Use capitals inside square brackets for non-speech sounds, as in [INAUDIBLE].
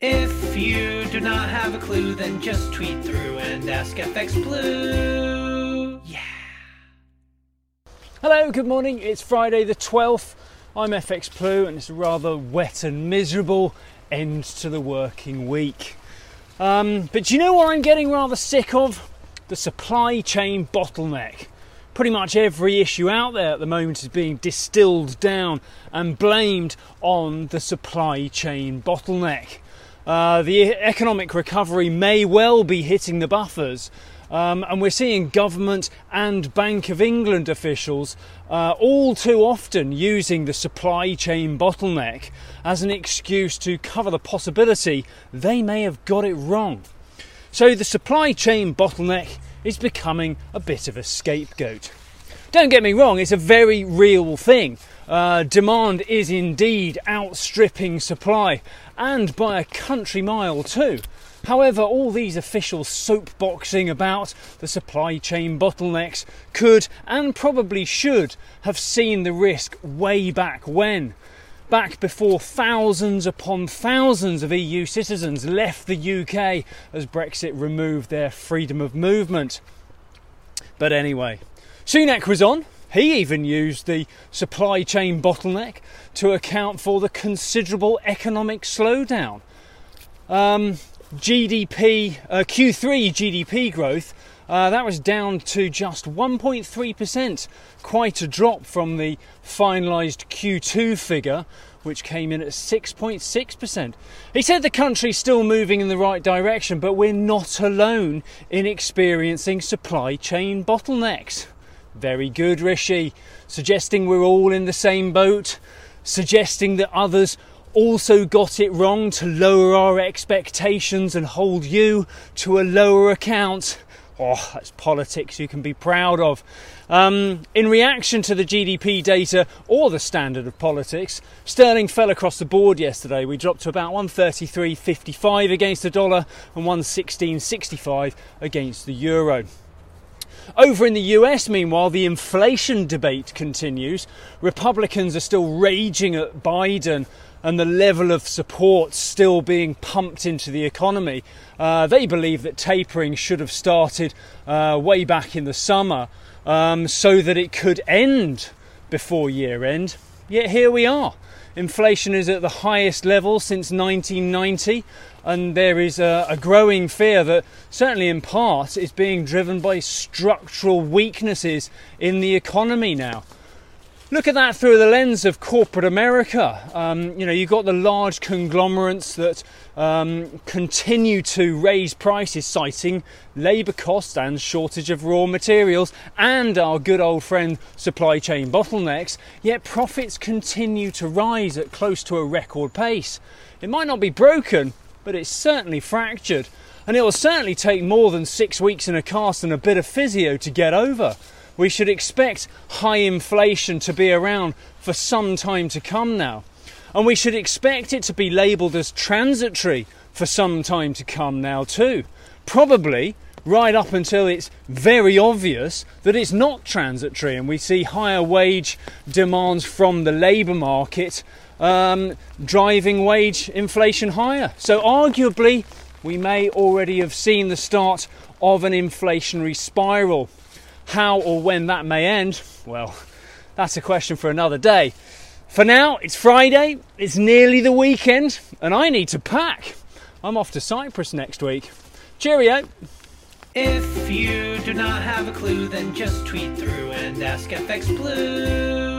If you do not have a clue, then just tweet through and ask FX Blue. Yeah. Hello, good morning. It's Friday the 12th. I'm FX Blue, and it's a rather wet and miserable end to the working week. Um, but you know what I'm getting rather sick of? The supply chain bottleneck. Pretty much every issue out there at the moment is being distilled down and blamed on the supply chain bottleneck. Uh, the economic recovery may well be hitting the buffers. Um, and we're seeing government and Bank of England officials uh, all too often using the supply chain bottleneck as an excuse to cover the possibility they may have got it wrong. So the supply chain bottleneck is becoming a bit of a scapegoat. Don't get me wrong, it's a very real thing. Uh, demand is indeed outstripping supply, and by a country mile too. However, all these officials soapboxing about the supply chain bottlenecks could and probably should have seen the risk way back when. Back before thousands upon thousands of EU citizens left the UK as Brexit removed their freedom of movement. But anyway, Sunak was on, he even used the supply chain bottleneck to account for the considerable economic slowdown. Um, GDP, uh, Q3 GDP growth, uh, that was down to just 1.3%, quite a drop from the finalised Q2 figure, which came in at 6.6%. He said the country's still moving in the right direction, but we're not alone in experiencing supply chain bottlenecks. Very good, Rishi. Suggesting we're all in the same boat, suggesting that others also got it wrong to lower our expectations and hold you to a lower account. Oh, that's politics you can be proud of. Um, in reaction to the GDP data or the standard of politics, sterling fell across the board yesterday. We dropped to about 133.55 against the dollar and 116.65 against the euro. Over in the US, meanwhile, the inflation debate continues. Republicans are still raging at Biden and the level of support still being pumped into the economy. Uh, they believe that tapering should have started uh, way back in the summer um, so that it could end before year end. Yet here we are. Inflation is at the highest level since 1990, and there is a, a, growing fear that, certainly in part, is being driven by structural weaknesses in the economy now look at that through the lens of corporate America. Um, you know, you've got the large conglomerates that um, continue to raise prices, citing labour costs and shortage of raw materials, and our good old friend supply chain bottlenecks. Yet profits continue to rise at close to a record pace. It might not be broken, but it's certainly fractured, and it will certainly take more than six weeks in a cast and a bit of physio to get over we should expect high inflation to be around for some time to come now. And we should expect it to be labelled as transitory for some time to come now, too. Probably right up until it's very obvious that it's not transitory and we see higher wage demands from the labour market um, driving wage inflation higher. So, arguably, we may already have seen the start of an inflationary spiral. How or when that may end, well, [LAUGHS] that's a question for another day. For now, it's Friday, it's nearly the weekend, and I need to pack. I'm off to Cyprus next week. Cheerio! If you do not have a clue, then just tweet through and ask FX Blue.